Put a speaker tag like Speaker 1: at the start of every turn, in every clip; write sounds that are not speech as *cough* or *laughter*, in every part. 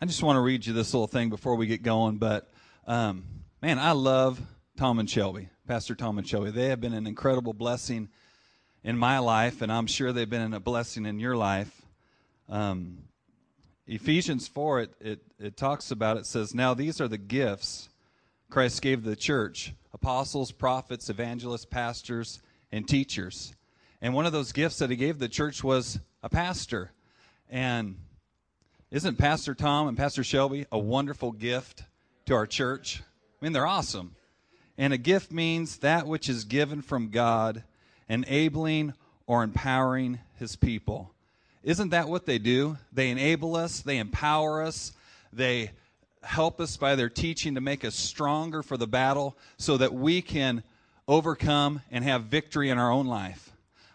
Speaker 1: I just want to read you this little thing before we get going, but um, man, I love Tom and Shelby, Pastor Tom and Shelby. They have been an incredible blessing in my life, and I'm sure they've been a blessing in your life. Um, Ephesians 4, it, it, it talks about it says, Now these are the gifts Christ gave the church apostles, prophets, evangelists, pastors, and teachers. And one of those gifts that he gave the church was a pastor. And isn't Pastor Tom and Pastor Shelby a wonderful gift to our church? I mean, they're awesome. And a gift means that which is given from God, enabling or empowering his people. Isn't that what they do? They enable us, they empower us, they help us by their teaching to make us stronger for the battle so that we can overcome and have victory in our own life.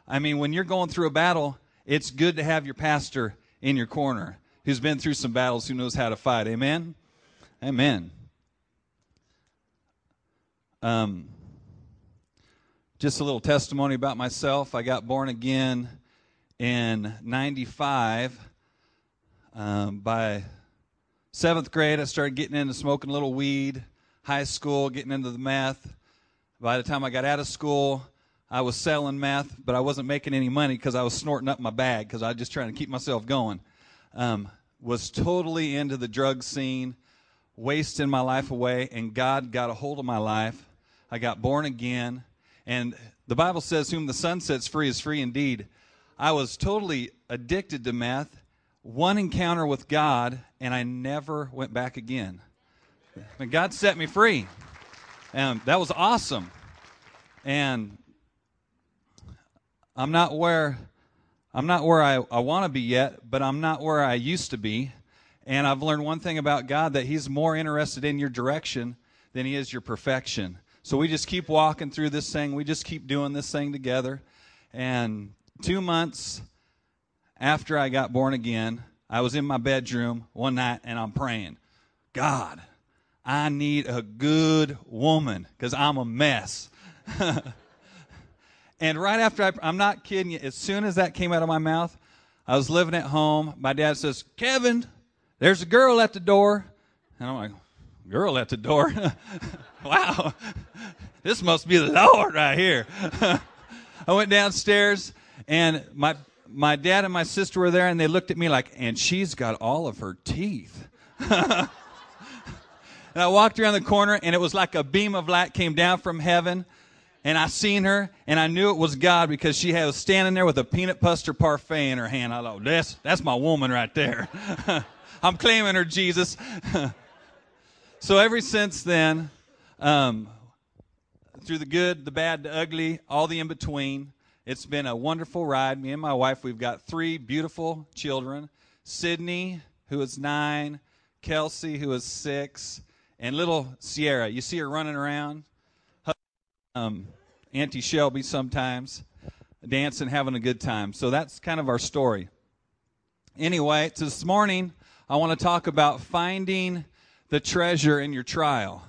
Speaker 1: I mean, when you're going through a battle, it's good to have your pastor in your corner who's been through some battles who knows how to fight. Amen? Amen. Um, just a little testimony about myself. I got born again in 95. Um, by seventh grade, I started getting into smoking a little weed, high school, getting into the math. By the time I got out of school, I was selling meth, but I wasn't making any money because I was snorting up my bag because I was just trying to keep myself going. Um, was totally into the drug scene, wasting my life away, and God got a hold of my life. I got born again. And the Bible says, Whom the Son sets free is free indeed. I was totally addicted to meth, one encounter with God, and I never went back again. And God set me free. And that was awesome. And I'm not where I'm not where I, I want to be yet, but I'm not where I used to be. And I've learned one thing about God that He's more interested in your direction than He is your perfection. So we just keep walking through this thing. We just keep doing this thing together. And two months after I got born again, I was in my bedroom one night and I'm praying, God, I need a good woman because I'm a mess. *laughs* And right after I, I'm not kidding you, as soon as that came out of my mouth, I was living at home. My dad says, Kevin, there's a girl at the door. And I'm like, girl at the door? *laughs* wow, this must be the Lord right here. *laughs* I went downstairs and my, my dad and my sister were there and they looked at me like, and she's got all of her teeth. *laughs* and I walked around the corner and it was like a beam of light came down from heaven and I seen her, and I knew it was God because she was standing there with a peanut butter parfait in her hand. I thought, that's, that's my woman right there. *laughs* I'm claiming her, Jesus. *laughs* so ever since then, um, through the good, the bad, the ugly, all the in between, it's been a wonderful ride. Me and my wife, we've got three beautiful children Sydney, who is nine, Kelsey, who is six, and little Sierra. You see her running around um, Auntie Shelby sometimes, dancing, having a good time. So that's kind of our story. Anyway, this morning I want to talk about finding the treasure in your trial.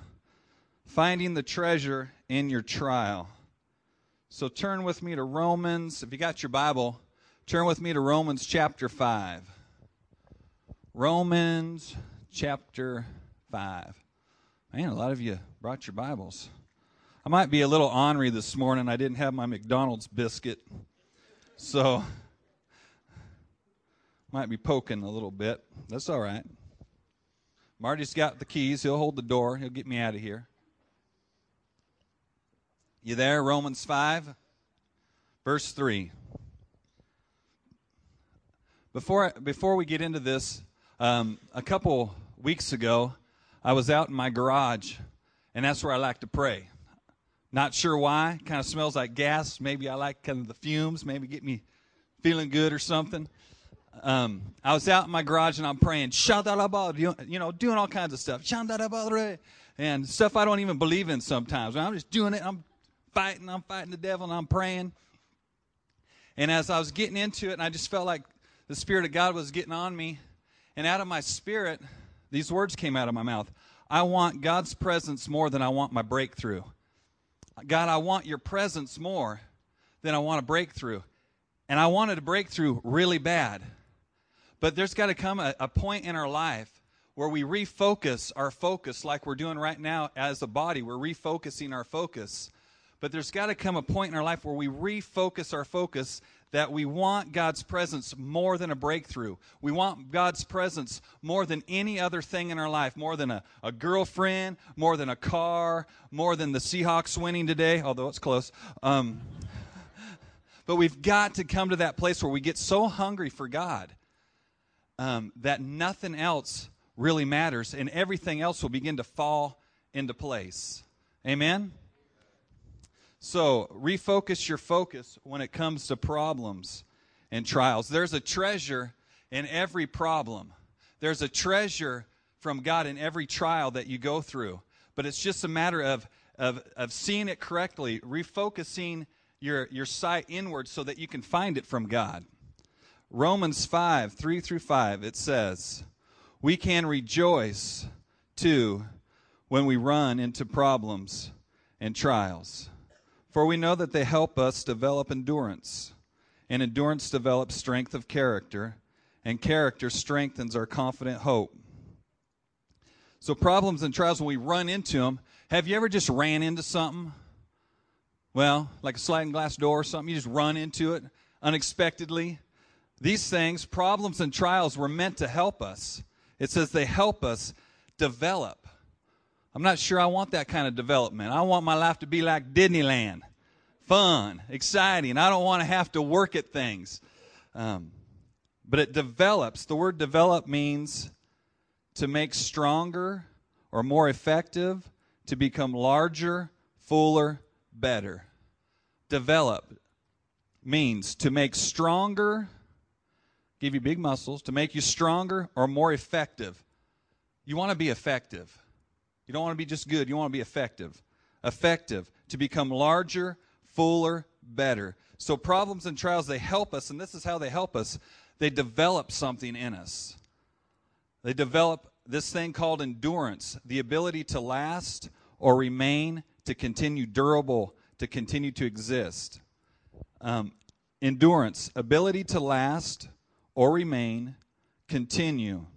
Speaker 1: Finding the treasure in your trial. So turn with me to Romans. If you got your Bible, turn with me to Romans chapter 5. Romans chapter 5. Man, a lot of you brought your Bibles. I might be a little ornery this morning. I didn't have my McDonald's biscuit. So might be poking a little bit. That's all right. Marty's got the keys. He'll hold the door. He'll get me out of here. You there? Romans 5, verse 3. Before, I, before we get into this, um, a couple weeks ago, I was out in my garage, and that's where I like to pray. Not sure why. Kind of smells like gas. Maybe I like kind of the fumes. Maybe get me feeling good or something. Um, I was out in my garage and I'm praying, you know, doing all kinds of stuff, and stuff I don't even believe in sometimes. I'm just doing it. I'm fighting. I'm fighting the devil and I'm praying. And as I was getting into it, and I just felt like the Spirit of God was getting on me, and out of my spirit, these words came out of my mouth I want God's presence more than I want my breakthrough. God, I want your presence more than I want a breakthrough. And I wanted a breakthrough really bad. But there's got to come a, a, point in our life where we refocus our focus like we're doing right now as a body. We're refocusing our focus. But there's got to come a point in our life where we refocus our focus that we want God's presence more than a breakthrough. We want God's presence more than any other thing in our life, more than a, a girlfriend, more than a car, more than the Seahawks winning today, although it's close. Um, *laughs* but we've got to come to that place where we get so hungry for God um, that nothing else really matters and everything else will begin to fall into place. Amen? So refocus your focus when it comes to problems and trials. There's a treasure in every problem, there's a treasure from God in every trial that you go through. But it's just a matter of, of, of seeing it correctly, refocusing your, your sight inward so that you can find it from God. Romans 5 3 through 5, it says, We can rejoice too when we run into problems and trials. For we know that they help us develop endurance, and endurance develops strength of character, and character strengthens our confident hope. So, problems and trials, when we run into them, have you ever just ran into something? Well, like a sliding glass door or something, you just run into it unexpectedly. These things, problems and trials, were meant to help us. It says they help us develop. I'm not sure I want that kind of development. I want my life to be like Disneyland fun, exciting. I don't want to have to work at things. Um, but it develops. The word develop means to make stronger or more effective, to become larger, fuller, better. Develop means to make stronger, give you big muscles, to make you stronger or more effective. You want to be effective. You don't want to be just good, you want to be effective. Effective, to become larger, fuller, better. So problems and trials, they help us, and this is how they help us. They develop something in us. They develop this thing called endurance, the ability to last or remain, to continue durable, to continue to exist. Um, endurance, ability to last or remain, continue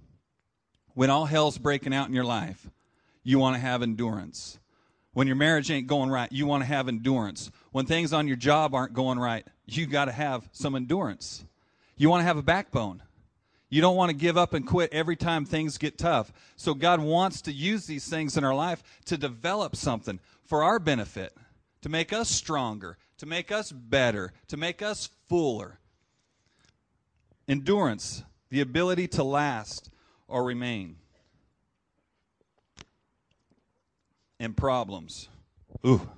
Speaker 1: when all hell's breaking out in your life, you want to have endurance. When your marriage ain't going right, you want to have endurance. When things on your job aren't going right, you got to have some endurance. You want to have a backbone. You don't want to give up and quit every time things get tough. So God wants to use these things in our life to develop something for our benefit, to make us stronger, to make us better, to make us fuller. Endurance, the ability to last or remain. and problems. Ooh.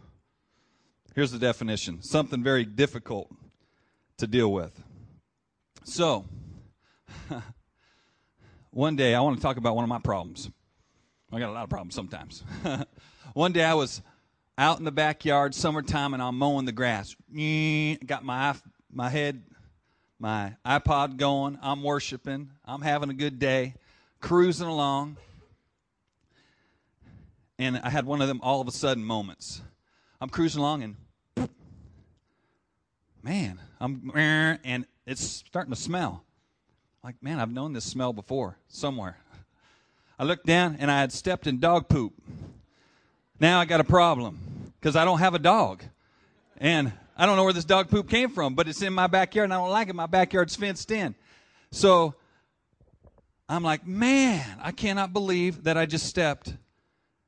Speaker 1: Here's the definition something very difficult to deal with. So, *laughs* one day I want to talk about one of my problems. I got a lot of problems sometimes. *laughs* one day I was out in the backyard, summertime, and I'm mowing the grass. Got my my head, my iPod going. I'm worshiping. I'm having a good day, cruising along and I had one of them all of a sudden moments. I'm cruising along and man, I'm and it's starting to smell. Like, man, I've known this smell before somewhere. I looked down and I had stepped in dog poop. Now I got a problem because I don't have a dog. And I don't know where this dog poop came from, but it's in my backyard and I don't like it. My backyard's fenced in. So I'm like, man, I cannot believe that I just stepped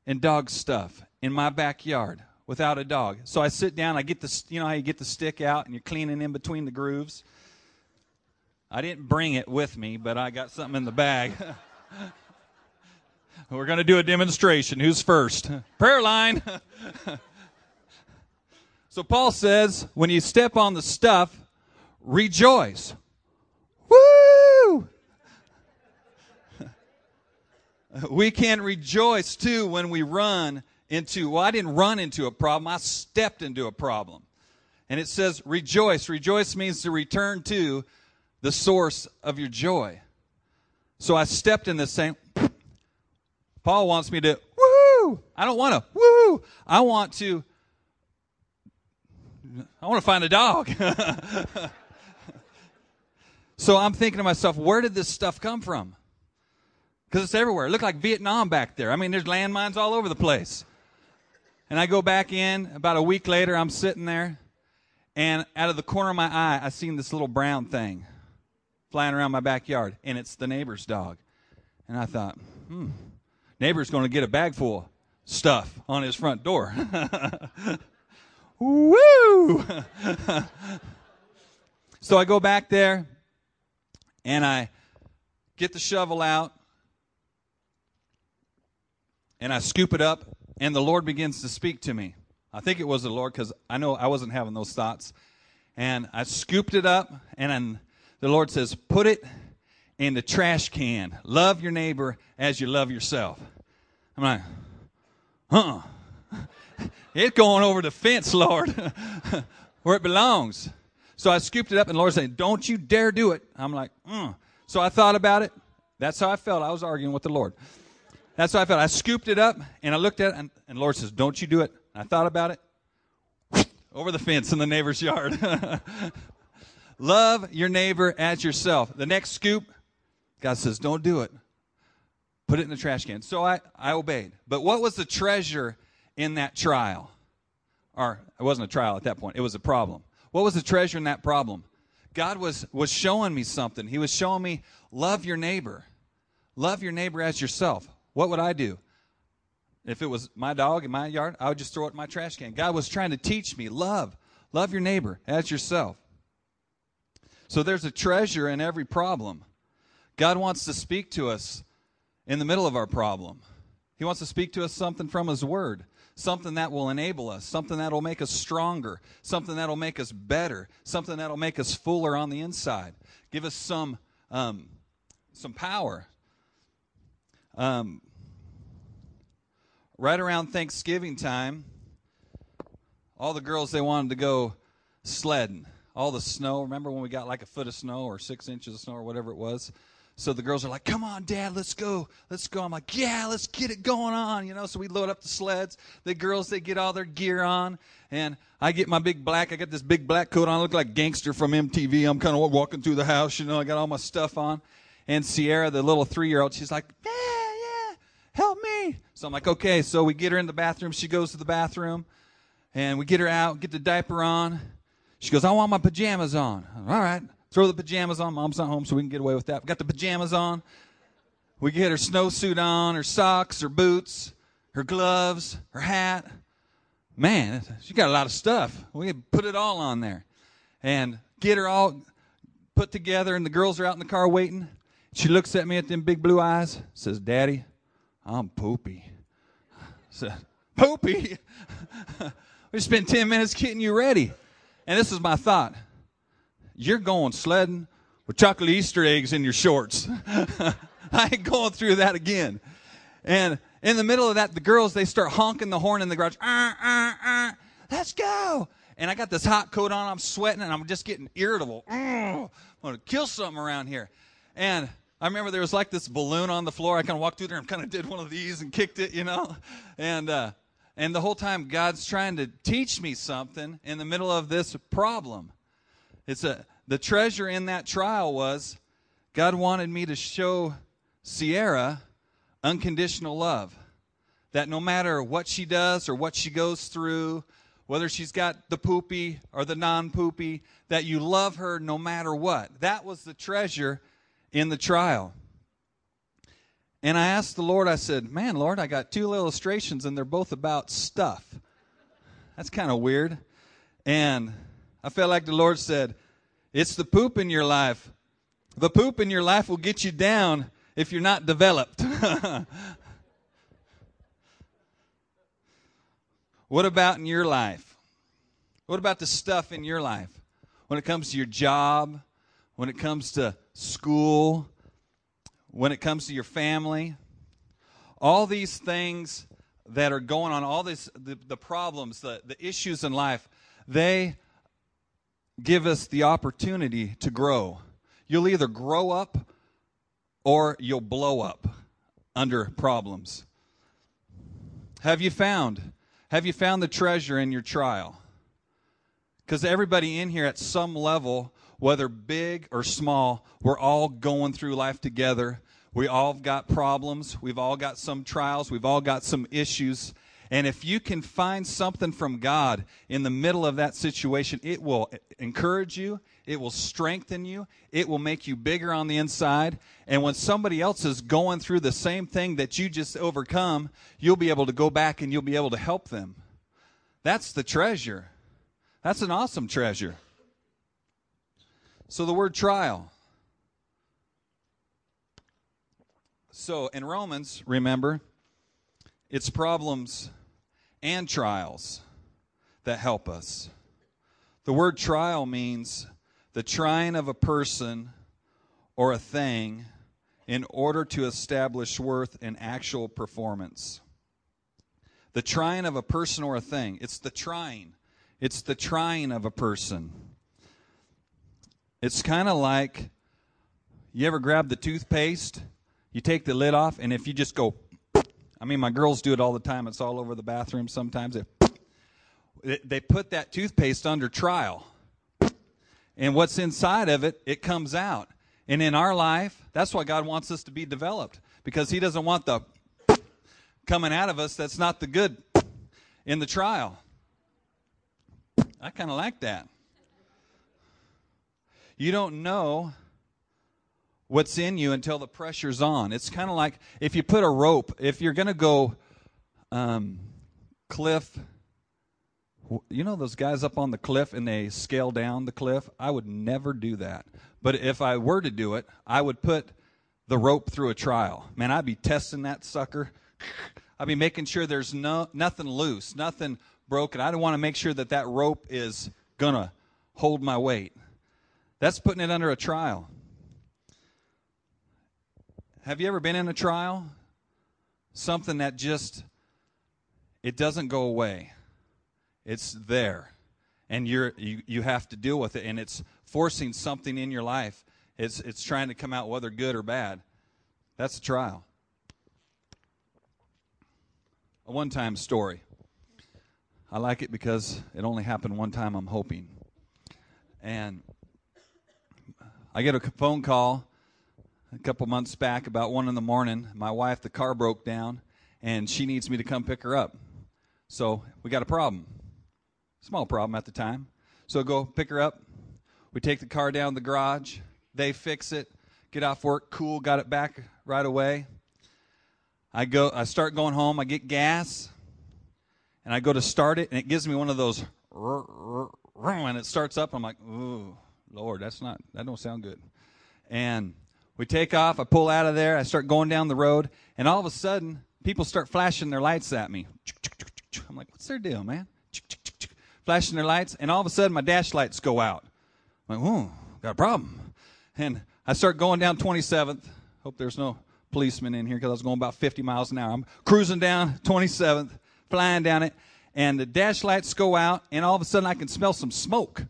Speaker 1: and dog stuff in my backyard without a dog. So I sit down, I get the, you know how you get the stick out and you're cleaning in between the grooves? I didn't bring it with me, but I got something in the bag. *laughs* We're going to do a demonstration. Who's first? Prayer line. *laughs* so Paul says, when you step on the stuff, rejoice. We can rejoice too when we run into, well, I didn't run into a problem, I stepped into a problem. And it says, rejoice. Rejoice means to return to the source of your joy. So I stepped in this thing. Paul wants me to, woo! I don't want to, woo! I want to, I want to find a dog. *laughs* so I'm thinking to myself, where did this stuff come from? because it's everywhere. It looked like Vietnam back there. I mean, there's landmines all over the place. And I go back in about a week later. I'm sitting there, and out of the corner of my eye, I seen this little brown thing flying around my backyard, and it's the neighbor's dog. And I thought, hmm, neighbor's going to get a bag full of stuff on his front door. *laughs* Woo! *laughs* so I go back there, and I get the shovel out, and I scoop it up, and the Lord begins to speak to me. I think it was the Lord because I know I wasn't having those thoughts. And I scooped it up, and the Lord says, Put it in the trash can. Love your neighbor as you love yourself. I'm like, Huh? *laughs* it's going over the fence, Lord, *laughs* where it belongs. So I scooped it up, and the Lord said, Don't you dare do it. I'm like, mm. So I thought about it. That's how I felt. I was arguing with the Lord. That's how I felt. I scooped it up and I looked at it, and, and Lord says, Don't you do it. And I thought about it. *laughs* Over the fence in the neighbor's yard. *laughs* Love your neighbor as yourself. The next scoop, God says, Don't do it. Put it in the trash can. So I, I obeyed. But what was the treasure in that trial? Or it wasn't a trial at that point, it was a problem. What was the treasure in that problem? God was, was showing me something. He was showing me, love your neighbor. Love your neighbor as yourself. What would I do? If it was my dog in my yard, I would just throw it in my trash can. God was trying to teach me love. Love your neighbor as yourself. So there's a treasure in every problem. God wants to speak to us in the middle of our problem. He wants to speak to us something from His Word, something that will enable us, something that will make us stronger, something that will make us better, something that will make us fuller on the inside, give us some, um, some power. Um, right around Thanksgiving time, all the girls they wanted to go sledding. All the snow. Remember when we got like a foot of snow or six inches of snow or whatever it was? So the girls are like, "Come on, Dad, let's go, let's go." I'm like, "Yeah, let's get it going on," you know. So we load up the sleds. The girls they get all their gear on, and I get my big black. I got this big black coat on. I look like gangster from MTV. I'm kind of walking through the house, you know. I got all my stuff on, and Sierra, the little three year old, she's like, "Dad." help me. So I'm like, okay. So we get her in the bathroom. She goes to the bathroom and we get her out, get the diaper on. She goes, I want my pajamas on. All right. Throw the pajamas on. Mom's not home, so we can get away with that. We got the pajamas on. We get her snowsuit on, her socks, her boots, her gloves, her hat. Man, she got a lot of stuff. We put it all on there and get her all put together, and the girls are out in the car waiting. She looks at me at them big blue eyes, says, Daddy, I'm poopy. I said, Poopy? *laughs* we spent 10 minutes getting you ready. And this is my thought You're going sledding with chocolate Easter eggs in your shorts. *laughs* I ain't going through that again. And in the middle of that, the girls, they start honking the horn in the garage. let's go. And I got this hot coat on. I'm sweating and I'm just getting irritable. I'm going to kill something around here. And I remember there was like this balloon on the floor. I kind of walked through there and kind of did one of these and kicked it, you know, and uh, and the whole time God's trying to teach me something in the middle of this problem. It's a the treasure in that trial was God wanted me to show Sierra unconditional love. That no matter what she does or what she goes through, whether she's got the poopy or the non poopy, that you love her no matter what. That was the treasure in the trial. And I asked the Lord, I said, Man, Lord, I got two illustrations and they're both about stuff. That's kind of weird. And I felt like the Lord said, It's the poop in your life. The poop in your life will get you down if you're not developed. *laughs* what about in your life? What about the stuff in your life? When it comes to your job, when it comes to school, when it comes to your family, all these things that are going on, all these the, the problems, the, the issues in life, they give us the opportunity to grow. You'll either grow up or you'll blow up under problems. Have you found? Have you found the treasure in your trial? Because everybody in here at some level whether big or small, we're all going through life together. We all got problems. We've all got some trials. We've all got some issues. And if you can find something from God in the middle of that situation, it will encourage you, it will strengthen you, it will make you bigger on the inside. And when somebody else is going through the same thing that you just overcome, you'll be able to go back and you'll be able to help them. That's the treasure. That's an awesome treasure. So the word trial. So in Romans, remember, it's problems and trials that help us. The word trial means the trying of a person or a thing in order to establish worth and actual performance. The trying of a person or a thing. It's the trying. It's the trying of a person. It's kind of like you ever grab the toothpaste, you take the lid off, and if you just go, I mean, my girls do it all the time. It's all over the bathroom sometimes. They, they put that toothpaste under trial. And what's inside of it, it comes out. And in our life, that's why God wants us to be developed because He doesn't want the coming out of us that's not the good in the trial. I kind of like that. You don't know what's in you until the pressure's on. It's kind of like if you put a rope, if you're going to go um, cliff, you know those guys up on the cliff and they scale down the cliff? I would never do that. But if I were to do it, I would put the rope through a trial. Man, I'd be testing that sucker. I'd be making sure there's no nothing loose, nothing broken. I want to make sure that that rope is going to hold my weight. That's putting it under a trial. Have you ever been in a trial? Something that just it doesn't go away. It's there. And you're you, you have to deal with it and it's forcing something in your life. It's it's trying to come out whether good or bad. That's a trial. A one time story. I like it because it only happened one time, I'm hoping. And I get a phone call a couple months back about one in the morning. My wife, the car broke down, and she needs me to come pick her up. So we got a problem. Small problem at the time. So I go pick her up. We take the car down the garage. They fix it. Get off work. Cool. Got it back right away. I go. I start going home. I get gas, and I go to start it, and it gives me one of those. And it starts up. I'm like, ooh, Lord, that's not, that don't sound good. And we take off. I pull out of there. I start going down the road. And all of a sudden, people start flashing their lights at me. I'm like, what's their deal, man? Flashing their lights. And all of a sudden, my dash lights go out. I'm like, whoa, got a problem. And I start going down 27th. Hope there's no policeman in here because I was going about 50 miles an hour. I'm cruising down 27th, flying down it, and the dash lights go out, and all of a sudden I can smell some smoke.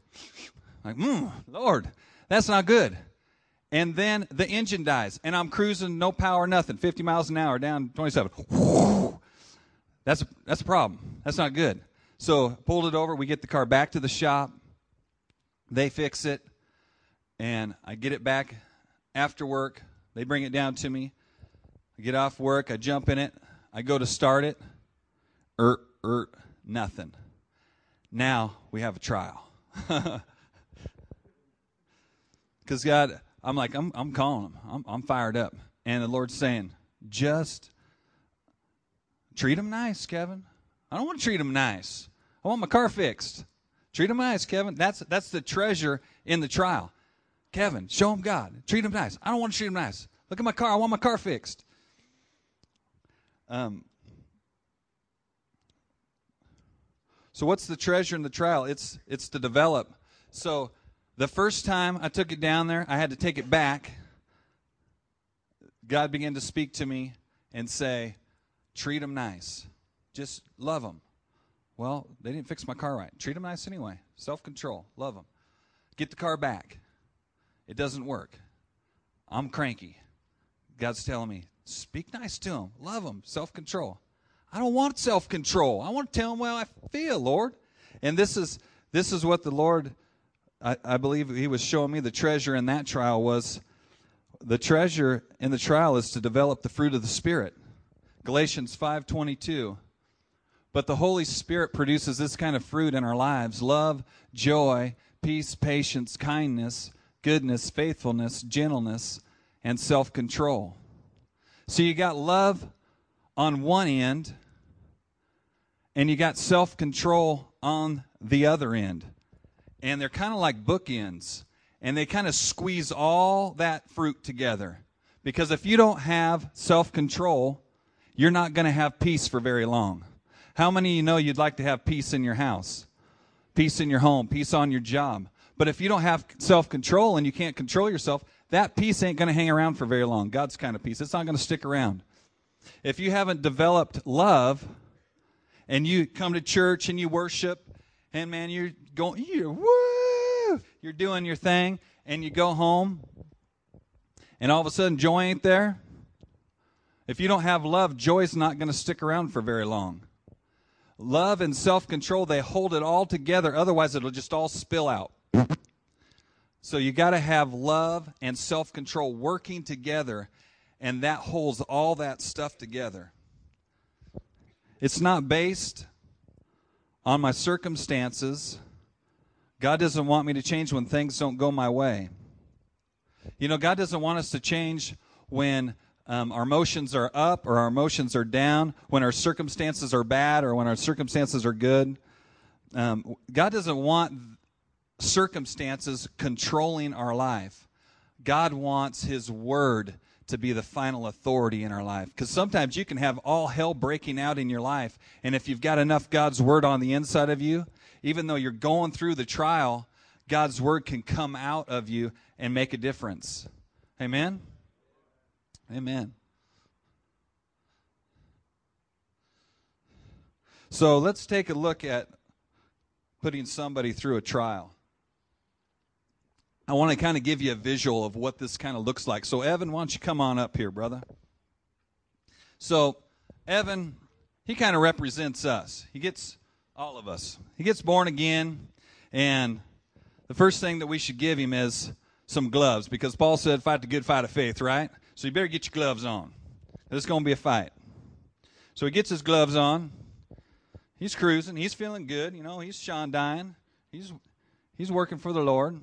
Speaker 1: Like, hmm, Lord, that's not good. And then the engine dies, and I'm cruising, no power, nothing, 50 miles an hour down 27. *laughs* that's, a, that's a problem. That's not good. So pulled it over. We get the car back to the shop. They fix it, and I get it back after work. They bring it down to me. I get off work. I jump in it. I go to start it. Er, er, nothing. Now we have a trial. *laughs* Because God, I'm like, I'm, I'm calling him. I'm, I'm fired up. And the Lord's saying, just treat him nice, Kevin. I don't want to treat him nice. I want my car fixed. Treat him nice, Kevin. That's, that's the treasure in the trial. Kevin, show him God. Treat him nice. I don't want to treat him nice. Look at my car. I want my car fixed. Um, so what's the treasure in the trial? It's it's to develop. So the first time I took it down there, I had to take it back. God began to speak to me and say, treat them nice. Just love them. Well, they didn't fix my car right. Treat them nice anyway. Self control. Love them. Get the car back. It doesn't work. I'm cranky. God's telling me, speak nice to them. Love them. Self control. I don't want self control. I want to tell them how I feel, Lord. And this is this is what the Lord I, believe he was showing me the treasure in that trial was the treasure in the trial is to develop the fruit of the Spirit. Galatians 5:22. But the Holy Spirit produces this kind of fruit in our lives: love, joy, peace, patience, kindness, goodness, faithfulness, gentleness, and self-control. So you got love on one end, and you got self-control on the other end and they're kind of like bookends, and they kind of squeeze all that fruit together. Because if you don't have self control, you're not going to have peace for very long. How many of you know you'd like to have peace in your house, peace in your home, peace on your job? But if you don't have self control and you can't control yourself, that peace ain't going to hang around for very long. God's kind of peace. It's not going to stick around. If you haven't developed love and you come to church and you worship and man, you're going, you're woo, you're doing your thing, and you go home, and all of a sudden joy ain't there. If you don't have love, joy's not going to stick around for very long. Love and self control, they hold it all together. Otherwise, it'll just all spill out. So you got to have love and self control working together, and that holds all that stuff together. It's not based on my circumstances. God doesn't want me to change when things don't go my way. You know, God doesn't want us to change when um, our emotions are up or our emotions are down, when our circumstances are bad or when our circumstances are good. Um, God doesn't want circumstances controlling our life. God wants His Word to be the final authority in our life. Because sometimes you can have all hell breaking out in your life, and if you've got enough God's word on the inside of you, even though you're going through the trial, God's word can come out of you and make a difference. Amen? Amen. So let's take a look at putting somebody through a trial. I want to kind of give you a visual of what this kind of looks like. So, Evan, why don't you come on up here, brother? So, Evan, he kind of represents us. He gets all of us. He gets born again, and the first thing that we should give him is some gloves because Paul said, fight the good fight of faith, right? So, you better get your gloves on. is going to be a fight. So, he gets his gloves on. He's cruising. He's feeling good. You know, he's Sean dying. He's, he's working for the Lord.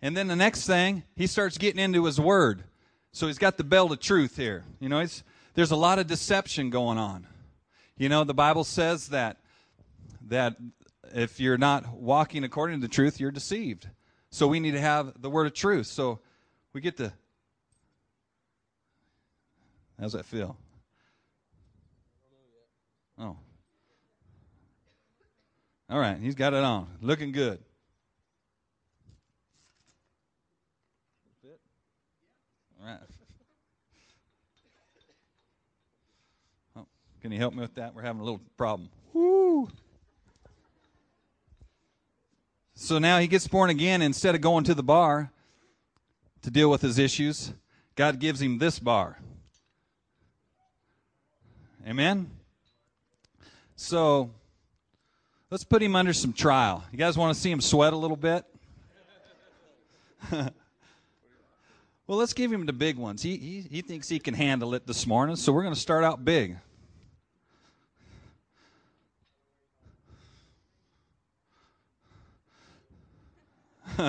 Speaker 1: And then the next thing, he starts getting into his word. So he's got the belt of truth here. You know, there's a lot of deception going on. You know, the Bible says that that if you're not walking according to the truth, you're deceived. So we need to have the word of truth. So we get the How's that feel? Oh. All right, he's got it on. Looking good. Can you help me with that? We're having a little problem. Woo! So now he gets born again. Instead of going to the bar to deal with his issues, God gives him this bar. Amen? So let's put him under some trial. You guys want to see him sweat a little bit? *laughs* well, let's give him the big ones. He, he, he thinks he can handle it this morning, so we're going to start out big. *laughs*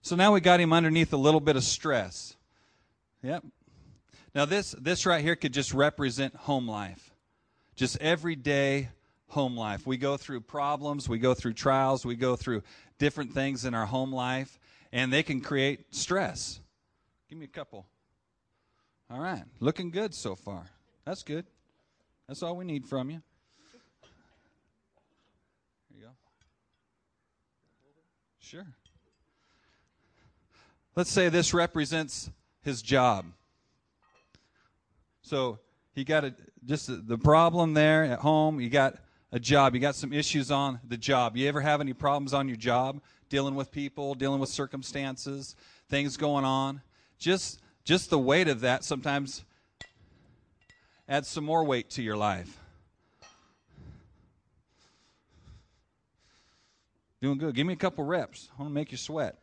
Speaker 1: so now we got him underneath a little bit of stress. Yep. Now this this right here could just represent home life. Just everyday home life. We go through problems, we go through trials, we go through different things in our home life and they can create stress. Give me a couple. All right. Looking good so far. That's good. That's all we need from you. Sure. Let's say this represents his job. So he got a, just the problem there at home. You got a job. You got some issues on the job. You ever have any problems on your job? Dealing with people, dealing with circumstances, things going on. Just just the weight of that sometimes adds some more weight to your life. Doing good. Give me a couple reps. I want to make you sweat.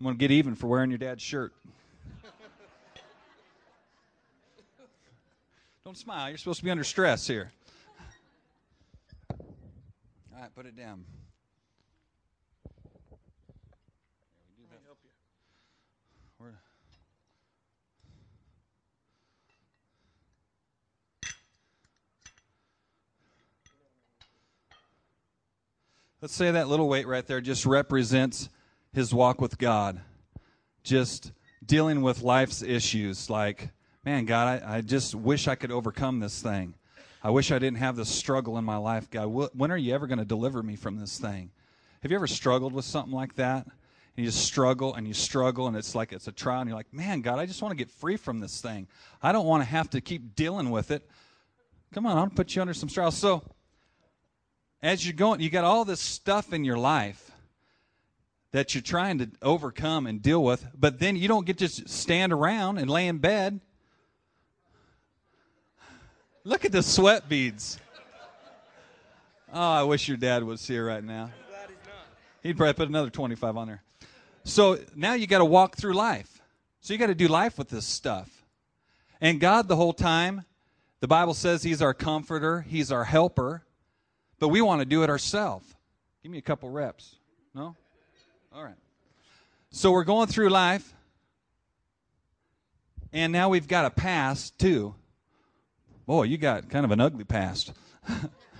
Speaker 1: I'm going to get even for wearing your dad's shirt. Don't smile. You're supposed to be under stress here. All right, put it down. help you. Let's say that little weight right there just represents his walk with God, just dealing with life's issues like, man, God, I, I just wish I could overcome this thing. I wish I didn't have this struggle in my life, God. When are you ever going to deliver me from this thing? Have you ever struggled with something like that? And you just struggle and you struggle, and it's like it's a trial, and you're like, man, God, I just want to get free from this thing. I don't want to have to keep dealing with it. Come on, I'll put you under some trials. So, as you're going, you got all this stuff in your life that you're trying to overcome and deal with, but then you don't get to stand around and lay in bed. Look at the sweat beads. Oh, I wish your dad was here right now. He'd probably put another 25 on there. So now you got to walk through life. So you got to do life with this stuff. And God, the whole time, the Bible says He's our comforter, He's our helper but we want to do it ourselves. Give me a couple reps. No? All right. So we're going through life, and now we've got a past, too. Boy, you got kind of an ugly past.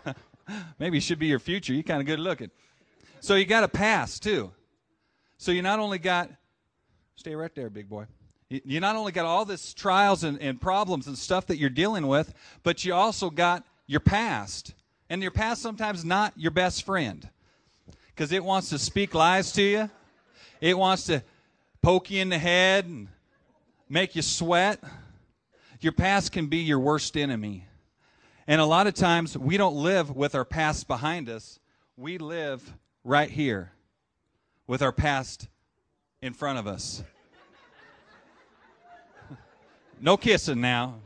Speaker 1: *laughs* Maybe it should be your future. You're kind of good looking. So you got a past, too. So you not only got, stay right there, big boy. You not only got all this trials and, and problems and stuff that you're dealing with, but you also got your past. And your past sometimes not your best friend because it wants to speak lies to you. It wants to poke you in the head and make you sweat. Your past can be your worst enemy. And a lot of times we don't live with our past behind us. We live right here with our past in front of us. *laughs* no kissing now.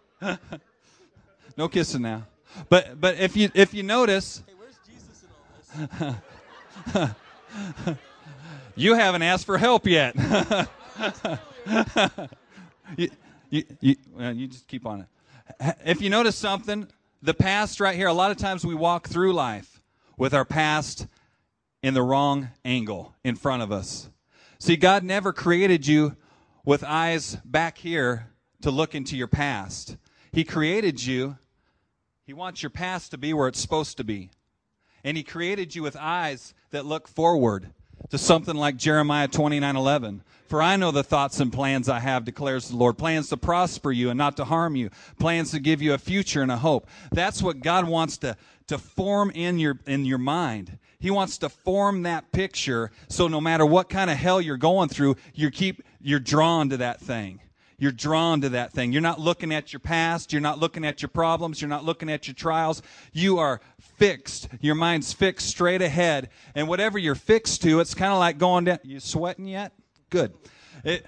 Speaker 1: *laughs* no kissing now. But but if you if you notice, hey, where's Jesus in all this? *laughs* you haven't asked for help yet. *laughs* you, you, you, you just keep on it. If you notice something, the past right here, a lot of times we walk through life with our past in the wrong angle in front of us. See, God never created you with eyes back here to look into your past. He created you he wants your past to be where it's supposed to be. And He created you with eyes that look forward to something like Jeremiah 29 11. For I know the thoughts and plans I have, declares the Lord. Plans to prosper you and not to harm you. Plans to give you a future and a hope. That's what God wants to, to form in your, in your mind. He wants to form that picture so no matter what kind of hell you're going through, you keep, you're drawn to that thing. You're drawn to that thing. You're not looking at your past. You're not looking at your problems. You're not looking at your trials. You are fixed. Your mind's fixed straight ahead. And whatever you're fixed to, it's kind of like going down. You sweating yet? Good. It,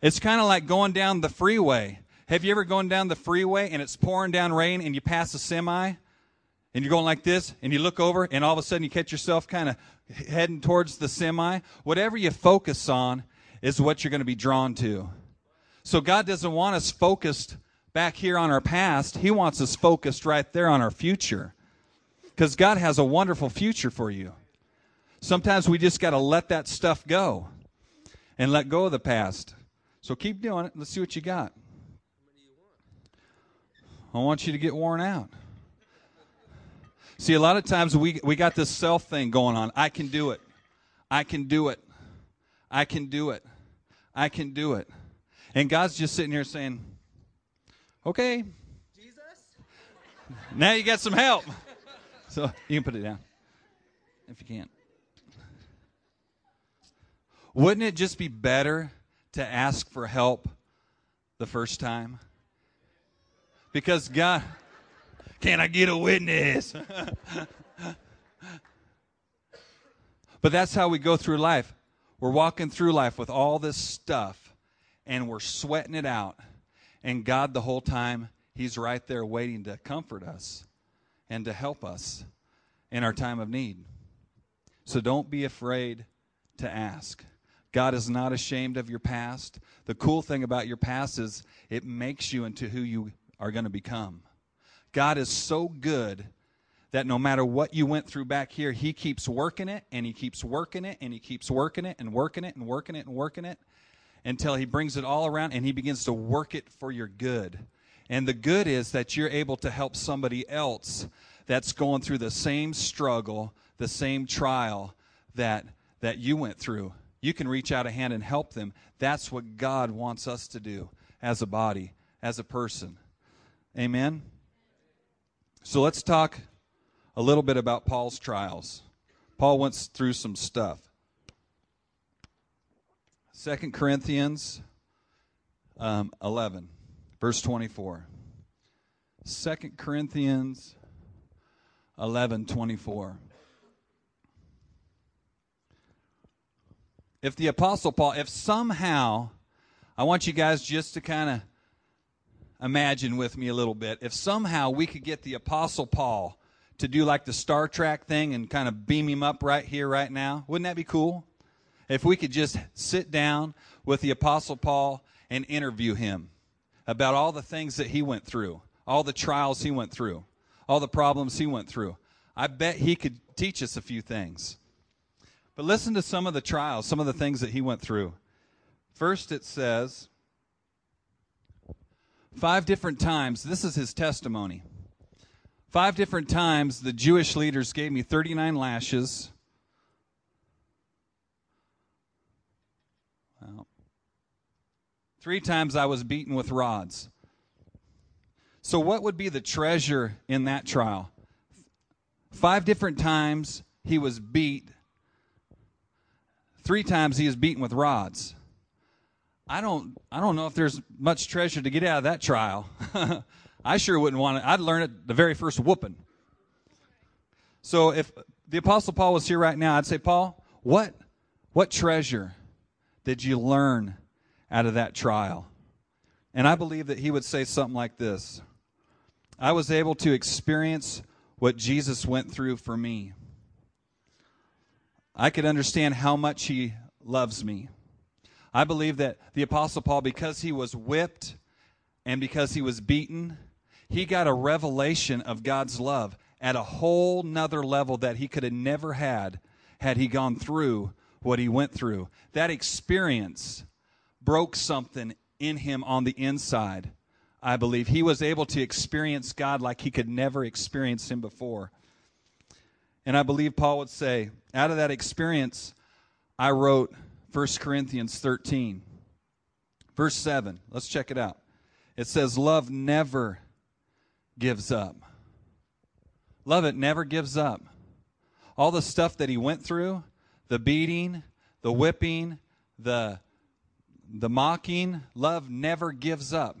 Speaker 1: it's kind of like going down the freeway. Have you ever gone down the freeway and it's pouring down rain and you pass a semi? and you're going like this and you look over and all of a sudden you catch yourself kind of heading towards the semi whatever you focus on is what you're going to be drawn to so God doesn't want us focused back here on our past. He wants us focused right there on our future. Because God has a wonderful future for you. Sometimes we just got to let that stuff go and let go of the past. So keep doing it. Let's see what you got. I want you to get worn out. See, a lot of times we, we got this self thing going on. I can do it. I can do it. I can do it. I can do it. And God's just sitting here saying, okay. Jesus? Now you got some help. So you can put it down if you can't. Wouldn't it just be better to ask for help the first time? Because God, can I get a witness? *laughs* but that's how we go through life. We're walking through life with all this stuff and we're sweating it out. And God, the whole time, He's right there waiting to comfort us and to help us in our time of need. So don't be afraid to ask. God is not ashamed of your past. The cool thing about your past is it makes you into who you are going to become. God is so good that no matter what you went through back here, He keeps working it and He keeps working it and He keeps working it and working it and working it and working it. And working it until he brings it all around and he begins to work it for your good. And the good is that you're able to help somebody else that's going through the same struggle, the same trial that that you went through. You can reach out a hand and help them. That's what God wants us to do as a body, as a person. Amen. So let's talk a little bit about Paul's trials. Paul went through some stuff. Second Corinthians um, 11, verse 24. 2 Corinthians 11, 24. If the Apostle Paul, if somehow, I want you guys just to kind of imagine with me a little bit. If somehow we could get the Apostle Paul to do like the Star Trek thing and kind of beam him up right here, right now, wouldn't that be cool? if we could just sit down with the Apostle Paul and interview him about all the things that he went through, all the trials he went through, all the problems he went through. I bet he could teach us a few things. But listen to some of the trials, some of the things that he went through. First, it says, five different times, this is his testimony. Five different times, the Jewish leaders gave me 39 lashes, Three times I was beaten with rods. So, what would be the treasure in that trial? Five different times he was beat. Three times he was beaten with rods. I don't, I don't know if there's much treasure to get out of that trial. *laughs* I sure wouldn't want it. I'd learn it the very first whooping. So, if the Apostle Paul was here right now, I'd say, Paul, what, what treasure did you learn out of that trial. And I believe that he would say something like this I was able to experience what Jesus went through for me. I could understand how much he loves me. I believe that the Apostle Paul, because he was whipped and because he was beaten, he got a revelation of God's love at a whole nother level that he could have never had had he gone through what he went through. That experience broke something in him on the inside, I believe. He was able to experience God like he could never experience him before. And I believe Paul would say, out of that experience, I wrote 1 Corinthians 13, verse 7. Let's check it out. It says, Love never gives up. Love it never gives up. All the stuff that he went through the beating, the whipping, the the mocking, love never gives up.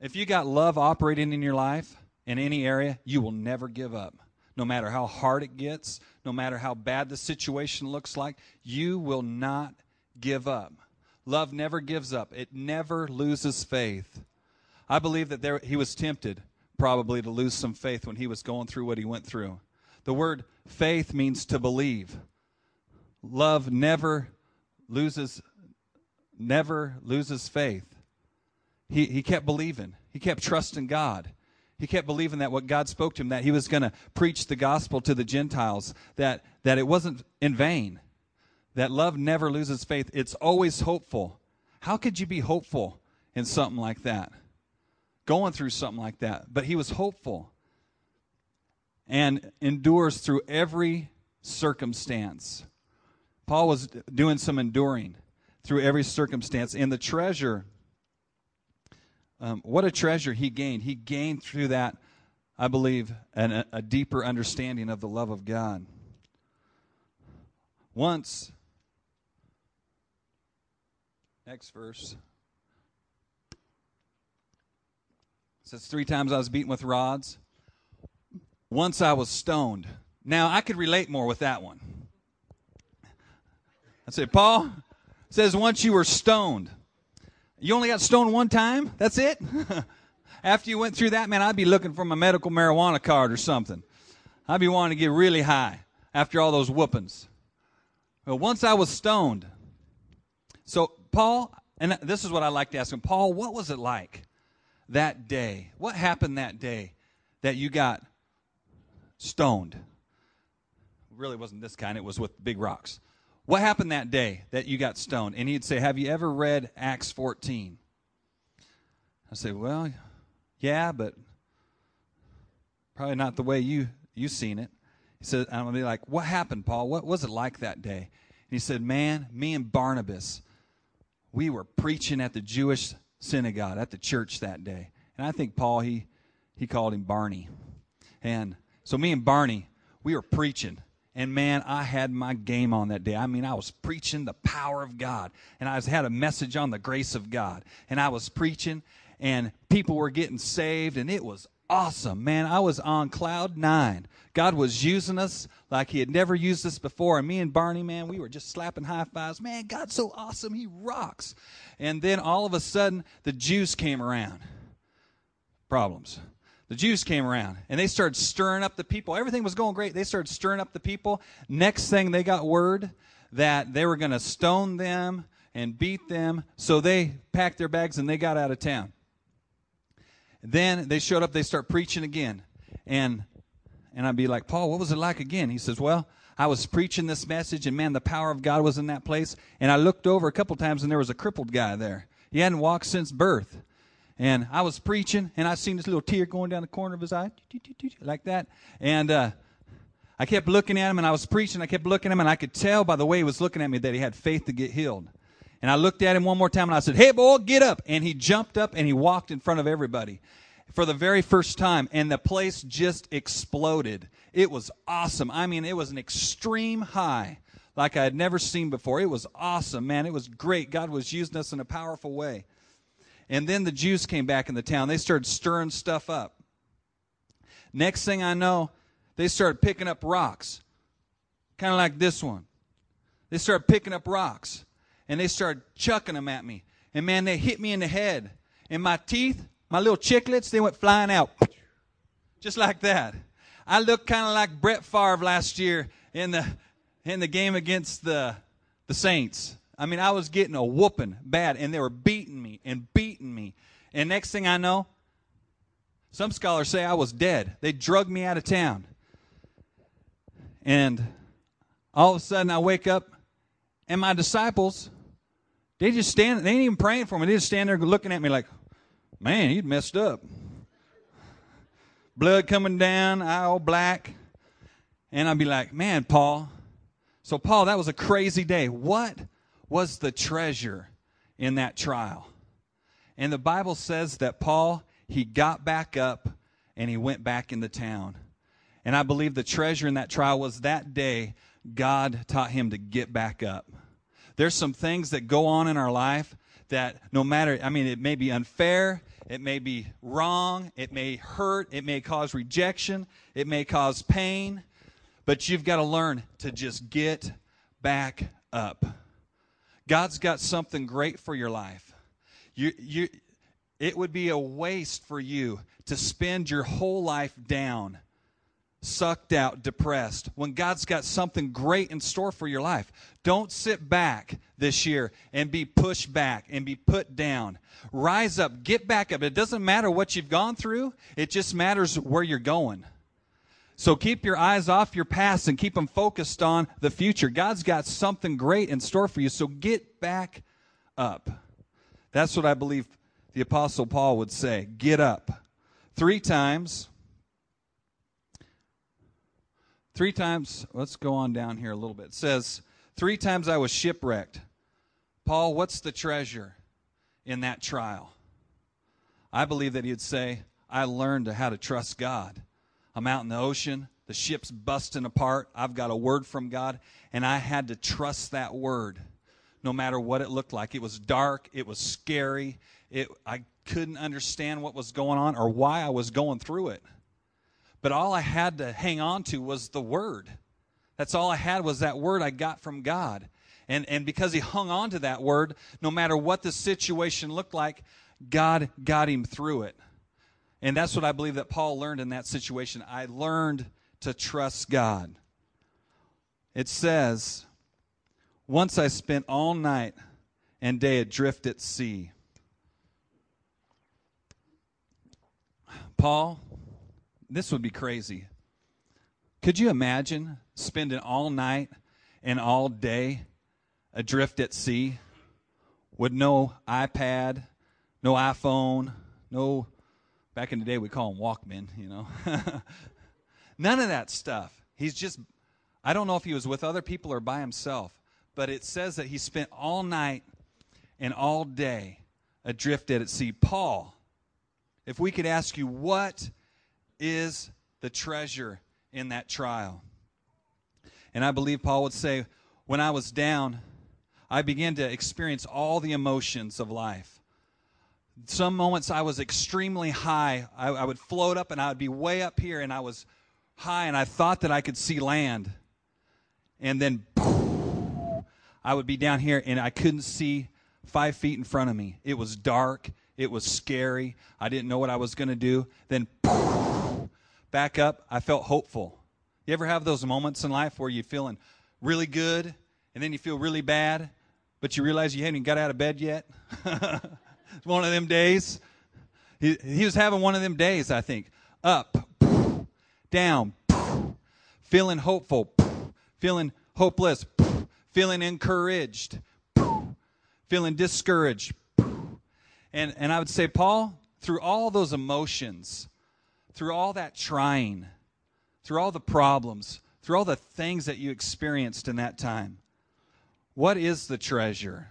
Speaker 1: If you got love operating in your life in any area, you will never give up. No matter how hard it gets, no matter how bad the situation looks like, you will not give up. Love never gives up, it never loses faith. I believe that there, he was tempted probably to lose some faith when he was going through what he went through. The word faith means to believe. Love never loses never loses faith. He, he kept believing, he kept trusting God. He kept believing that what God spoke to him, that he was going to preach the gospel to the Gentiles, that, that it wasn't in vain, that love never loses faith. It's always hopeful. How could you be hopeful in something like that? Going through something like that. But he was hopeful and endures through every circumstance. Paul was doing some enduring through every circumstance. And the treasure, um, what a treasure he gained. He gained through that, I believe, an, a deeper understanding of the love of God. Once, next verse. says three times I was beaten with rods. Once I was stoned. Now I could relate more with that one. I said, Paul, says once you were stoned. You only got stoned one time? That's it? *laughs* After you went through that, man, I'd be looking for my medical marijuana card or something. I'd be wanting to get really high after all those whoopings. But once I was stoned. So, Paul, and this is what I like to ask him Paul, what was it like that day? What happened that day that you got stoned? It really wasn't this kind, it was with big rocks. What happened that day that you got stoned? And he'd say, Have you ever read Acts 14? I'd say, Well, yeah, but probably not the way you you seen it. He said, I'm gonna be like, What happened, Paul? What was it like that day? And he said, Man, me and Barnabas, we were preaching at the Jewish synagogue, at the church that day. And I think Paul he he called him Barney. And so me and Barney, we were preaching and man, I had my game on that day. I mean, I was preaching the power of God, and I had a message on the grace of God, and I was preaching, and people were getting saved, and it was awesome, man. I was on cloud nine. God was using us like He had never used us before, and me and Barney, man, we were just slapping high fives. Man, God's so awesome, He rocks. And then all of a sudden, the Jews came around. Problems the Jews came around and they started stirring up the people. Everything was going great. They started stirring up the people. Next thing, they got word that they were going to stone them and beat them. So they packed their bags and they got out of town. Then they showed up, they start preaching again. And and I'd be like, Paul, what was it like again? He says, Well, I was preaching this message, and man, the power of God was in that place. And I looked over a couple times, and there was a crippled guy there. He hadn't walked since birth. And I was preaching, and I seen this little tear going down the corner of his eye, like that. And uh, I kept looking at him, and I was preaching. I kept looking at him, and I could tell by the way he was looking at me that he had faith to get healed. And I looked at him one more time, and I said, "Hey, boy, get up!" And he jumped up, and he walked in front of everybody for the very first time, and the place just exploded. It was awesome. I mean, it was an extreme high like I had never seen before. It was awesome, man. It was great. God was using us in a powerful way. And then the Jews came back in the town. They started stirring stuff up. Next thing I know, they started picking up rocks, kind of like this one. They started picking up rocks and they started chucking them at me. And man, they hit me in the head. And my teeth, my little chiclets, they went flying out. Just like that. I looked kind of like Brett Favre last year in the in the game against the the Saints. I mean, I was getting a whooping bad, and they were beating me and beating me. And next thing I know, some scholars say I was dead. They drugged me out of town. And all of a sudden, I wake up, and my disciples, they just stand, they ain't even praying for me. They just stand there looking at me like, man, you messed up. Blood coming down, eye all black. And I'd be like, man, Paul. So, Paul, that was a crazy day. What was the treasure in that trial. And the Bible says that Paul, he got back up and he went back in the town. And I believe the treasure in that trial was that day God taught him to get back up. There's some things that go on in our life that no matter, I mean, it may be unfair, it may be wrong, it may hurt, it may cause rejection, it may cause pain, but you've got to learn to just get back up. God's got something great for your life. You, you, it would be a waste for you to spend your whole life down, sucked out, depressed, when God's got something great in store for your life. Don't sit back this year and be pushed back and be put down. Rise up, get back up. It doesn't matter what you've gone through, it just matters where you're going. So keep your eyes off your past and keep them focused on the future. God's got something great in store for you. So get back up. That's what I believe the Apostle Paul would say. Get up. Three times. Three times. Let's go on down here a little bit. It says, Three times I was shipwrecked. Paul, what's the treasure in that trial? I believe that he'd say, I learned how to trust God I'm out in the ocean. The ship's busting apart. I've got a word from God, and I had to trust that word no matter what it looked like. It was dark, it was scary. It I couldn't understand what was going on or why I was going through it. But all I had to hang on to was the word. That's all I had was that word I got from God. And and because he hung on to that word, no matter what the situation looked like, God got him through it. And that's what I believe that Paul learned in that situation. I learned to trust God. It says, Once I spent all night and day adrift at sea. Paul, this would be crazy. Could you imagine spending all night and all day adrift at sea with no iPad, no iPhone, no Back in the day, we call them Walkmen, you know. *laughs* None of that stuff. He's just, I don't know if he was with other people or by himself, but it says that he spent all night and all day adrift at sea. Paul, if we could ask you, what is the treasure in that trial? And I believe Paul would say, when I was down, I began to experience all the emotions of life. Some moments I was extremely high. I, I would float up and I would be way up here and I was high and I thought that I could see land. And then I would be down here and I couldn't see five feet in front of me. It was dark. It was scary. I didn't know what I was going to do. Then back up, I felt hopeful. You ever have those moments in life where you're feeling really good and then you feel really bad, but you realize you haven't even got out of bed yet? *laughs* one of them days. He, he was having one of them days, I think. Up, down, feeling hopeful, feeling hopeless, feeling encouraged, feeling discouraged. And, and I would say, Paul, through all those emotions, through all that trying, through all the problems, through all the things that you experienced in that time, what is the treasure?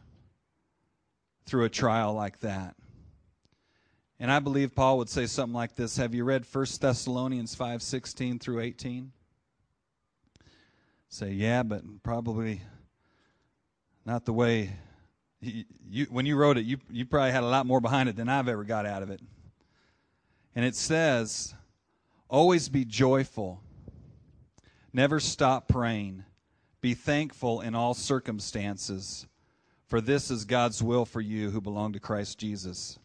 Speaker 1: through a trial like that. And I believe Paul would say something like this. Have you read 1 Thessalonians 5:16 through 18? Say, "Yeah, but probably not the way you, you, when you wrote it, you you probably had a lot more behind it than I've ever got out of it." And it says, "Always be joyful. Never stop praying. Be thankful in all circumstances." For this is God's will for you who belong to Christ Jesus.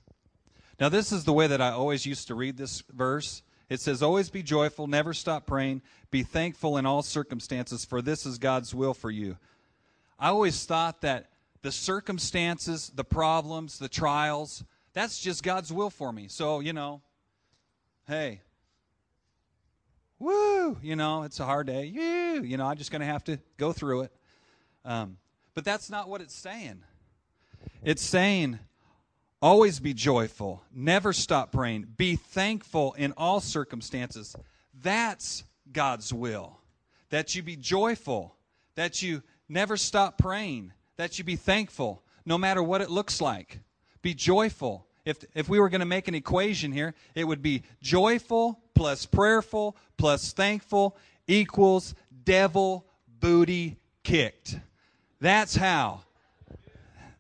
Speaker 1: Now, this is the way that I always used to read this verse. It says, Always be joyful, never stop praying, be thankful in all circumstances, for this is God's will for you. I always thought that the circumstances, the problems, the trials, that's just God's will for me. So, you know, hey, woo, you know, it's a hard day. You, you know, I'm just going to have to go through it. Um, but that's not what it's saying. It's saying, always be joyful, never stop praying, be thankful in all circumstances. That's God's will. That you be joyful, that you never stop praying, that you be thankful no matter what it looks like. Be joyful. If, if we were going to make an equation here, it would be joyful plus prayerful plus thankful equals devil booty kicked. That's how.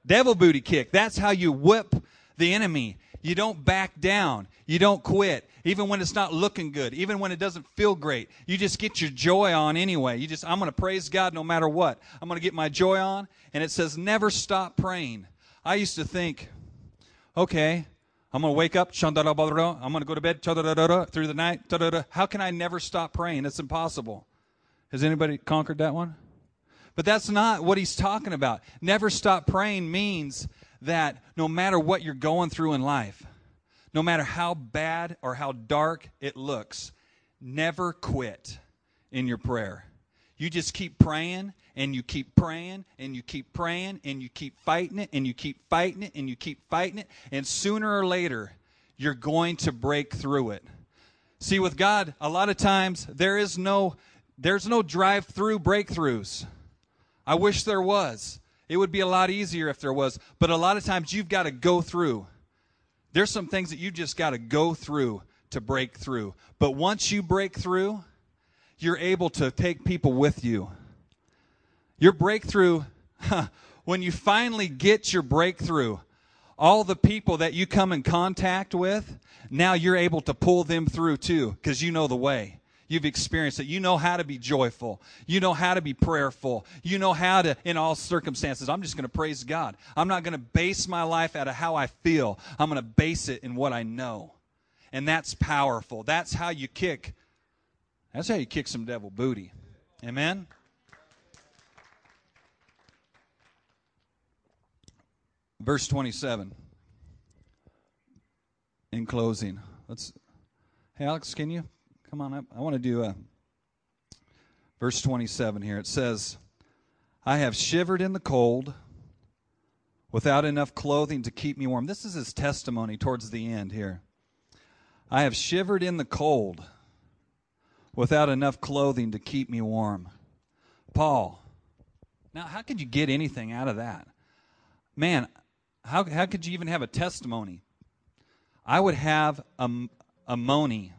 Speaker 1: Devil booty kick. That's how you whip the enemy. You don't back down. You don't quit. Even when it's not looking good, even when it doesn't feel great, you just get your joy on anyway. You just, I'm going to praise God no matter what. I'm going to get my joy on. And it says, never stop praying. I used to think, okay, I'm going to wake up, I'm going to go to bed through the night. How can I never stop praying? It's impossible. Has anybody conquered that one? But that's not what he's talking about. Never stop praying means that no matter what you're going through in life, no matter how bad or how dark it looks, never quit in your prayer. You just keep praying and you keep praying and you keep praying and you keep fighting it and you keep fighting it and you keep fighting it. And sooner or later, you're going to break through it. See, with God, a lot of times there is no there's no drive-through breakthroughs. I wish there was. It would be a lot easier if there was. But a lot of times you've got to go through. There's some things that you just got to go through to break through. But once you break through, you're able to take people with you. Your breakthrough, huh, *laughs* when you finally get your breakthrough, all the people that you come in contact with, now you're able to pull them through too, because you know the way you've experienced it. You know how to be joyful. You know how to be prayerful. You know how to, in all circumstances, I'm just going to praise God. I'm not going to base my life out of how I feel. I'm going to base it in what I know. And that's powerful. That's how you kick. That's how you kick some devil booty. Amen? Verse 27. In closing, let's. Hey, Alex, can you Come on up. I want to do a uh, verse 27 here. It says, I have shivered in the cold without enough clothing to keep me warm. This is his testimony towards the end here. I have shivered in the cold without enough clothing to keep me warm. Paul, now how could you get anything out of that? Man, how, how could you even have a testimony? I would have a, a money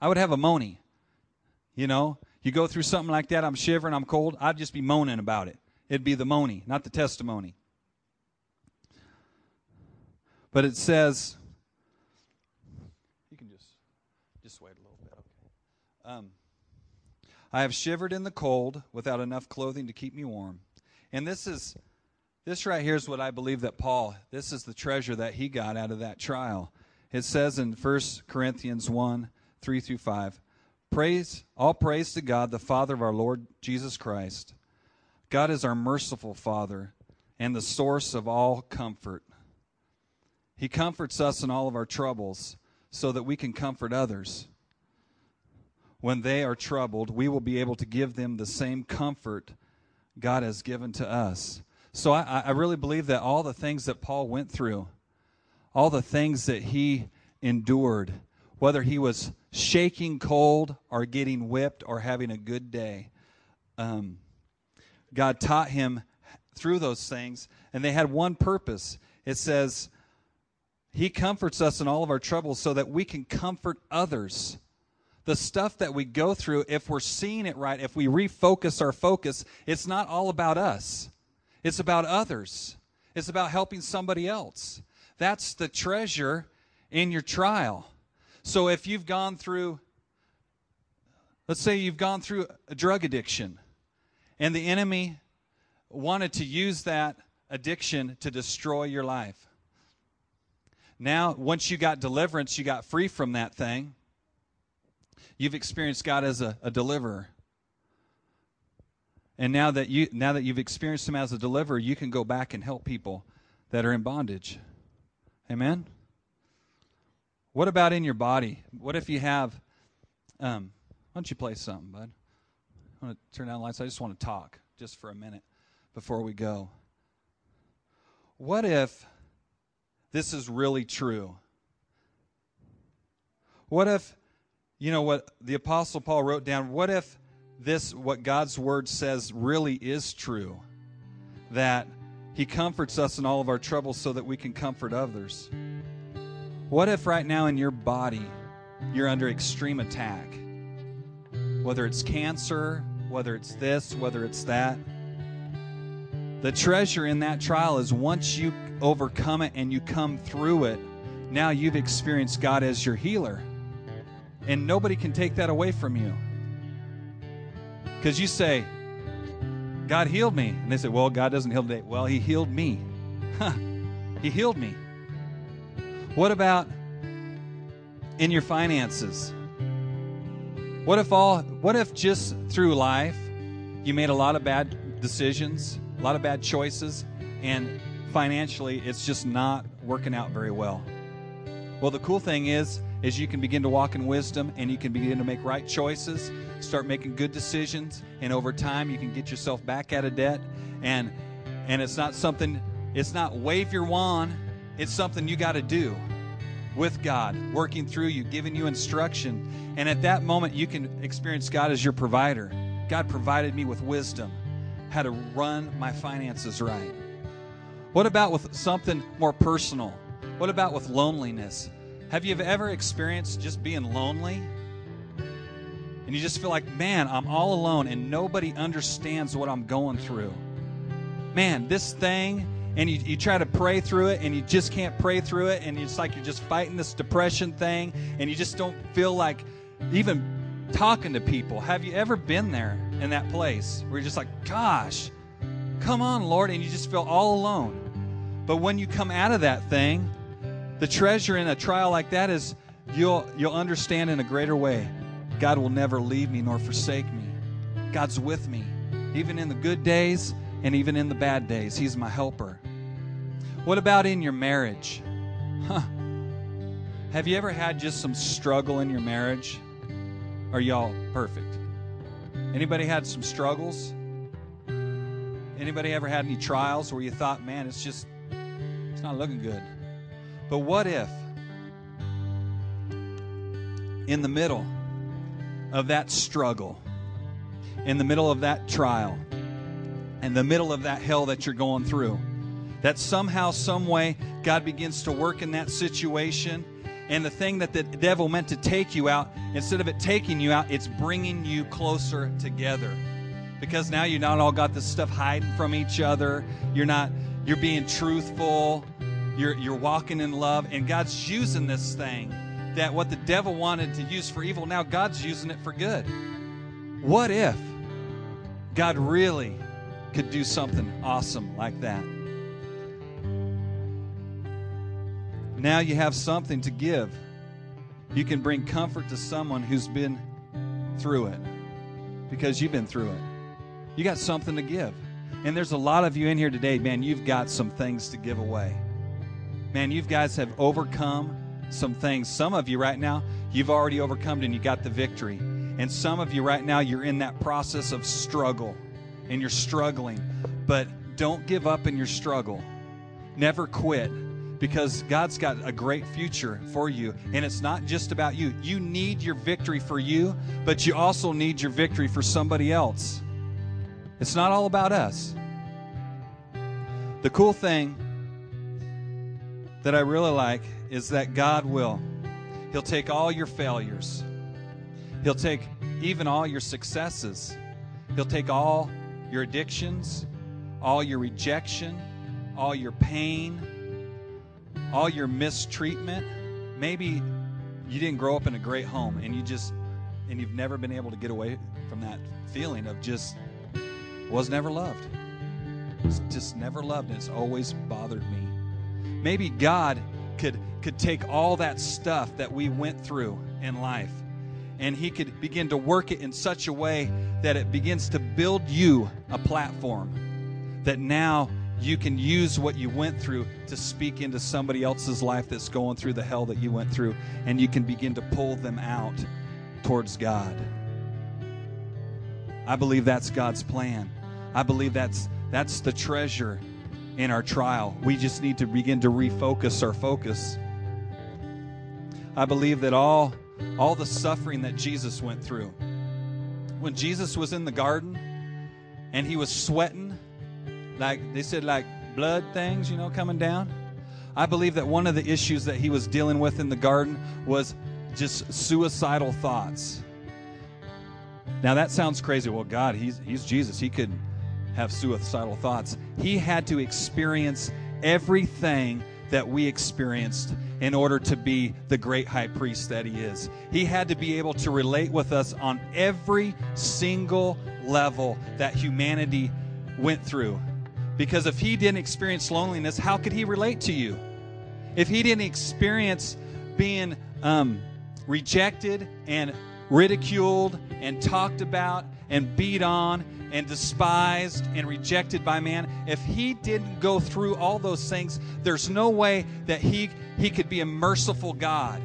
Speaker 1: I would have a moany. You know, you go through something like that, I'm shivering, I'm cold, I'd just be moaning about it. It'd be the moaning, not the testimony. But it says, you can just just wait a little bit, okay? Um, I have shivered in the cold without enough clothing to keep me warm, and this is this right here is what I believe that Paul. This is the treasure that he got out of that trial. It says in 1 Corinthians 1 3 through 5. Praise, all praise to God, the Father of our Lord Jesus Christ. God is our merciful Father and the source of all comfort. He comforts us in all of our troubles so that we can comfort others. When they are troubled, we will be able to give them the same comfort God has given to us. So I, I really believe that all the things that Paul went through, all the things that he endured, whether he was shaking cold or getting whipped or having a good day. Um, God taught him through those things, and they had one purpose. It says, He comforts us in all of our troubles so that we can comfort others. The stuff that we go through, if we're seeing it right, if we refocus our focus, it's not all about us, it's about others, it's about helping somebody else. That's the treasure in your trial so if you've gone through, let's say you've gone through a drug addiction, and the enemy wanted to use that addiction to destroy your life. Now, once you got deliverance, you got free from that thing. You've experienced God as a, a deliverer. And now that you now that you've experienced him as a deliverer, you can go back and help people that are in bondage. Amen. What about in your body? What if you have? Um, why don't you play something, bud? I want to turn down the lights. I just want to talk just for a minute before we go. What if this is really true? What if, you know, what the Apostle Paul wrote down? What if this, what God's Word says, really is true? That He comforts us in all of our troubles so that we can comfort others. What if right now in your body you're under extreme attack? Whether it's cancer, whether it's this, whether it's that. The treasure in that trial is once you overcome it and you come through it, now you've experienced God as your healer. And nobody can take that away from you. Because you say, God healed me. And they say, Well, God doesn't heal today. Well, He healed me. *laughs* he healed me. What about in your finances? What if all what if just through life you made a lot of bad decisions, a lot of bad choices and financially it's just not working out very well? Well, the cool thing is is you can begin to walk in wisdom and you can begin to make right choices, start making good decisions, and over time you can get yourself back out of debt. And and it's not something it's not wave your wand, it's something you got to do with God, working through you, giving you instruction. And at that moment, you can experience God as your provider. God provided me with wisdom, how to run my finances right. What about with something more personal? What about with loneliness? Have you ever experienced just being lonely? And you just feel like, man, I'm all alone and nobody understands what I'm going through. Man, this thing and you, you try to pray through it and you just can't pray through it and it's like you're just fighting this depression thing and you just don't feel like even talking to people have you ever been there in that place where you're just like gosh come on lord and you just feel all alone but when you come out of that thing the treasure in a trial like that is you'll you'll understand in a greater way god will never leave me nor forsake me god's with me even in the good days and even in the bad days he's my helper what about in your marriage? Huh. Have you ever had just some struggle in your marriage? Are y'all perfect? Anybody had some struggles? Anybody ever had any trials where you thought, man, it's just, it's not looking good? But what if, in the middle of that struggle, in the middle of that trial, in the middle of that hell that you're going through, that somehow, some way, God begins to work in that situation. And the thing that the devil meant to take you out, instead of it taking you out, it's bringing you closer together. Because now you're not all got this stuff hiding from each other. You're not, you're being truthful. You're, you're walking in love. And God's using this thing that what the devil wanted to use for evil, now God's using it for good. What if God really could do something awesome like that? Now you have something to give. You can bring comfort to someone who's been through it because you've been through it. You got something to give. And there's a lot of you in here today, man, you've got some things to give away. Man, you guys have overcome some things. Some of you right now, you've already overcome and you got the victory. And some of you right now, you're in that process of struggle and you're struggling. But don't give up in your struggle. Never quit because God's got a great future for you. And it's not just about you. You need your victory for you, but you also need your victory for somebody else. It's not all about us. The cool thing that I really like is that God will. He'll take all your failures, He'll take even all your successes, He'll take all your addictions, all your rejection, all your pain all your mistreatment. Maybe you didn't grow up in a great home and you just and you've never been able to get away from that feeling of just was never loved. Was just never loved and it's always bothered me. Maybe God could could take all that stuff that we went through in life and he could begin to work it in such a way that it begins to build you a platform that now you can use what you went through to speak into somebody else's life that's going through the hell that you went through, and you can begin to pull them out towards God. I believe that's God's plan. I believe that's that's the treasure in our trial. We just need to begin to refocus our focus. I believe that all all the suffering that Jesus went through when Jesus was in the garden and he was sweating like they said like blood things, you know, coming down. I believe that one of the issues that he was dealing with in the garden was just suicidal thoughts. Now that sounds crazy. Well, God, he's he's Jesus. He could have suicidal thoughts. He had to experience everything that we experienced in order to be the great high priest that he is. He had to be able to relate with us on every single level that humanity went through. Because if he didn't experience loneliness, how could he relate to you? If he didn't experience being um, rejected and ridiculed and talked about and beat on and despised and rejected by man, if he didn't go through all those things, there's no way that he, he could be a merciful God.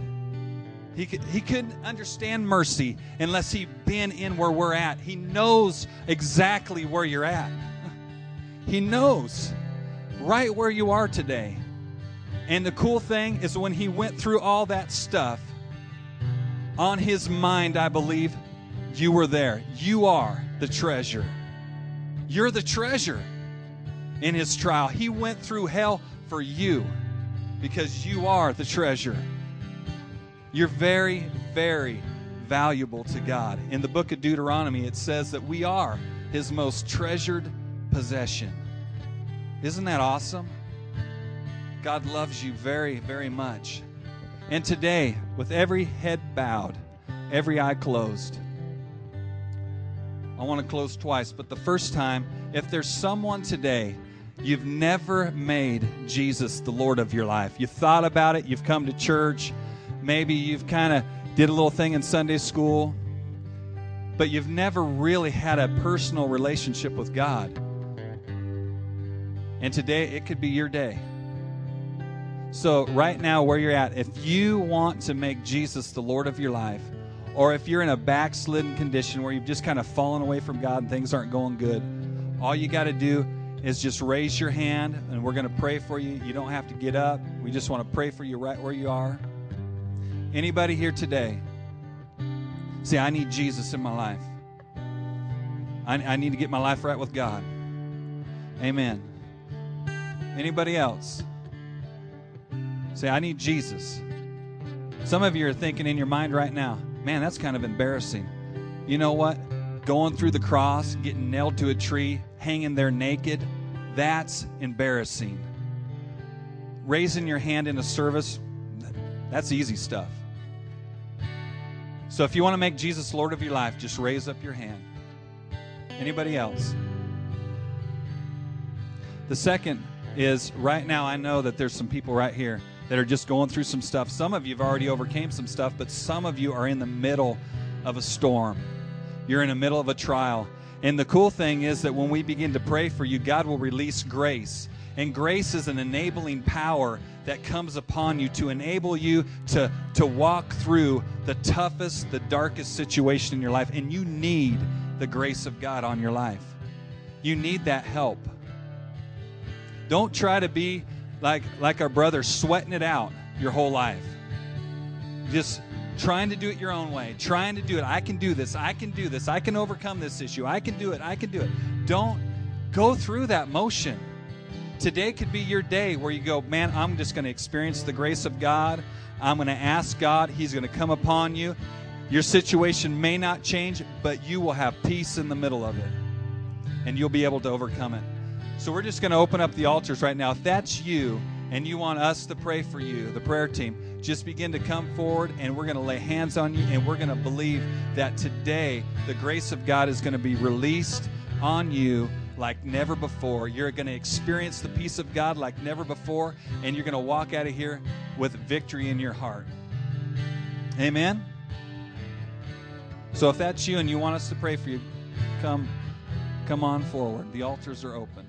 Speaker 1: He, could, he couldn't understand mercy unless he'd been in where we're at. He knows exactly where you're at. He knows right where you are today. And the cool thing is, when he went through all that stuff, on his mind, I believe, you were there. You are the treasure. You're the treasure in his trial. He went through hell for you because you are the treasure. You're very, very valuable to God. In the book of Deuteronomy, it says that we are his most treasured possession. Isn't that awesome? God loves you very, very much. And today, with every head bowed, every eye closed, I want to close twice, but the first time, if there's someone today, you've never made Jesus the Lord of your life. You thought about it, you've come to church, maybe you've kind of did a little thing in Sunday school, but you've never really had a personal relationship with God. And today, it could be your day. So, right now, where you're at, if you want to make Jesus the Lord of your life, or if you're in a backslidden condition where you've just kind of fallen away from God and things aren't going good, all you got to do is just raise your hand and we're going to pray for you. You don't have to get up. We just want to pray for you right where you are. Anybody here today? Say, I need Jesus in my life. I, I need to get my life right with God. Amen. Anybody else? Say, I need Jesus. Some of you are thinking in your mind right now, man, that's kind of embarrassing. You know what? Going through the cross, getting nailed to a tree, hanging there naked, that's embarrassing. Raising your hand in a service, that's easy stuff. So if you want to make Jesus Lord of your life, just raise up your hand. Anybody else? The second is right now I know that there's some people right here that are just going through some stuff. Some of you've already overcame some stuff, but some of you are in the middle of a storm. You're in the middle of a trial. And the cool thing is that when we begin to pray for you, God will release grace. And grace is an enabling power that comes upon you to enable you to, to walk through the toughest, the darkest situation in your life. And you need the grace of God on your life. You need that help. Don't try to be like, like our brother, sweating it out your whole life. Just trying to do it your own way, trying to do it. I can do this. I can do this. I can overcome this issue. I can do it. I can do it. Don't go through that motion. Today could be your day where you go, man, I'm just going to experience the grace of God. I'm going to ask God. He's going to come upon you. Your situation may not change, but you will have peace in the middle of it, and you'll be able to overcome it. So we're just going to open up the altars right now. If that's you and you want us to pray for you, the prayer team, just begin to come forward and we're going to lay hands on you and we're going to believe that today the grace of God is going to be released on you like never before. You're going to experience the peace of God like never before, and you're going to walk out of here with victory in your heart. Amen? So if that's you and you want us to pray for you, come come on forward. The altars are open.